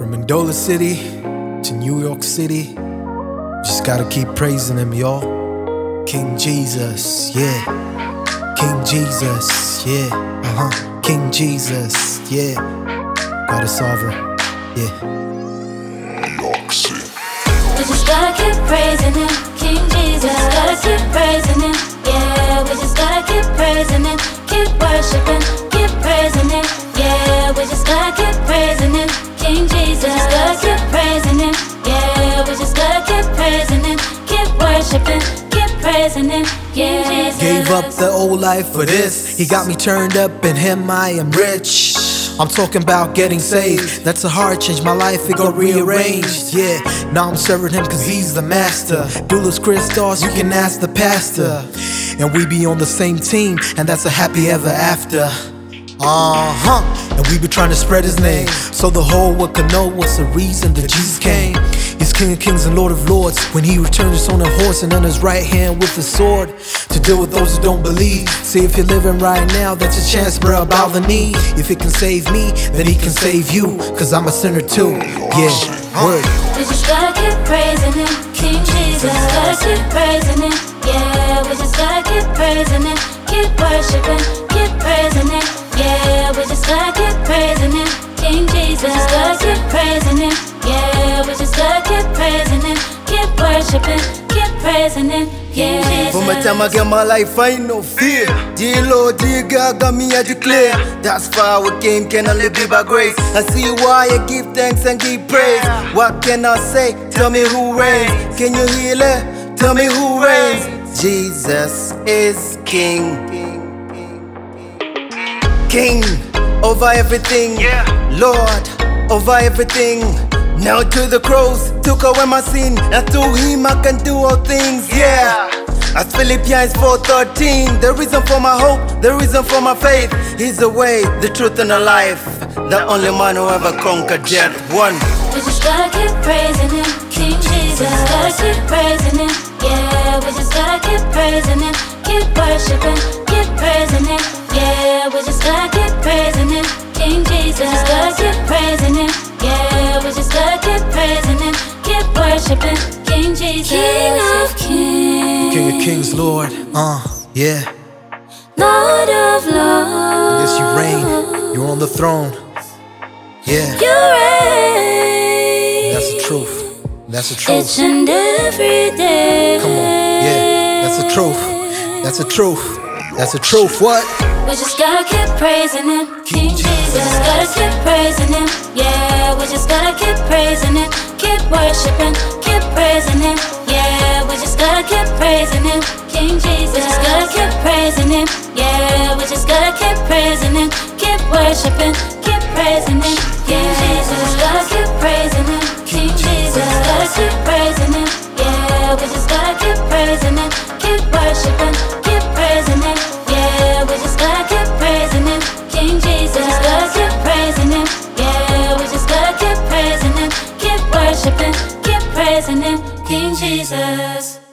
From Mandola City to New York City, just gotta keep praising him, y'all. King Jesus, yeah. King Jesus, yeah. Uh huh. King Jesus, yeah. God is sovereign, yeah. New York City. We just gotta keep praising him, King Jesus. Just Gotta keep praising him, up the old life for this. He got me turned up, in him I am rich. I'm talking about getting saved. That's a hard change. My life, it got rearranged. Yeah, now I'm serving him cause he's the master. Doulos Christos, you can ask the pastor. And we be on the same team, and that's a happy ever after. Uh huh. We be trying to spread his name so the whole world can know what's the reason that Jesus came. He's King of Kings and Lord of Lords. When he returns on a horse and on his right hand with a sword to deal with those who don't believe. See if you're living right now, that's a chance, bro. Bow the knee. If it can save me, then he can save you. Cause I'm a sinner too. Yeah, word. We just gotta keep praising him, King Jesus. Gotta keep praising him, yeah. We just gotta keep praising him, keep worshiping, keep praising him, yeah. We just gotta keep King Jesus. Gotta keep praising him, yeah. We just gotta keep praising him, keep worshiping, keep praising him, yeah. From the time I get my life, I ain't no fear. Dear Lord, dear God, got me, I declare. That's far we came, can only be by grace. I see why I give thanks and give praise. What can I say? Tell me who reigns. Can you heal it? Tell me who reigns. Jesus is King. King over everything. Lord over everything. Now to the cross, took away my sin. And through him I can do all things. Yeah. As Philippians 4:13, the reason for my hope, the reason for my faith, He's the way, the truth, and the life. The only man who ever conquered death. One. We just gotta keep praising him, King Jesus. We just Gotta keep praising him, yeah. We just gotta keep praising him, keep worshiping, keep praising him, yeah. We just gotta keep praising him, King Jesus. just Gotta keep praising him, yeah. We just gotta keep praising him, keep worshiping, King Jesus. King of kings, King of Kings, Lord. Uh, yeah. Lord of lords. Yes, you reign. You're on the throne. Yeah, You reign. that's the truth. That's the truth. Each and every day. Come on, yeah, that's the truth. That's the truth. That's the truth. What? We just gotta keep praising him, King Jesus. We just gotta keep praising him, yeah. We just gotta keep praising him, keep worshiping, keep praising him, yeah. We just gotta keep praising him, King Jesus. We just gotta keep praising him, yeah. We just gotta keep praising him, keep worshiping, worshiping, keep praising him, King Jesus.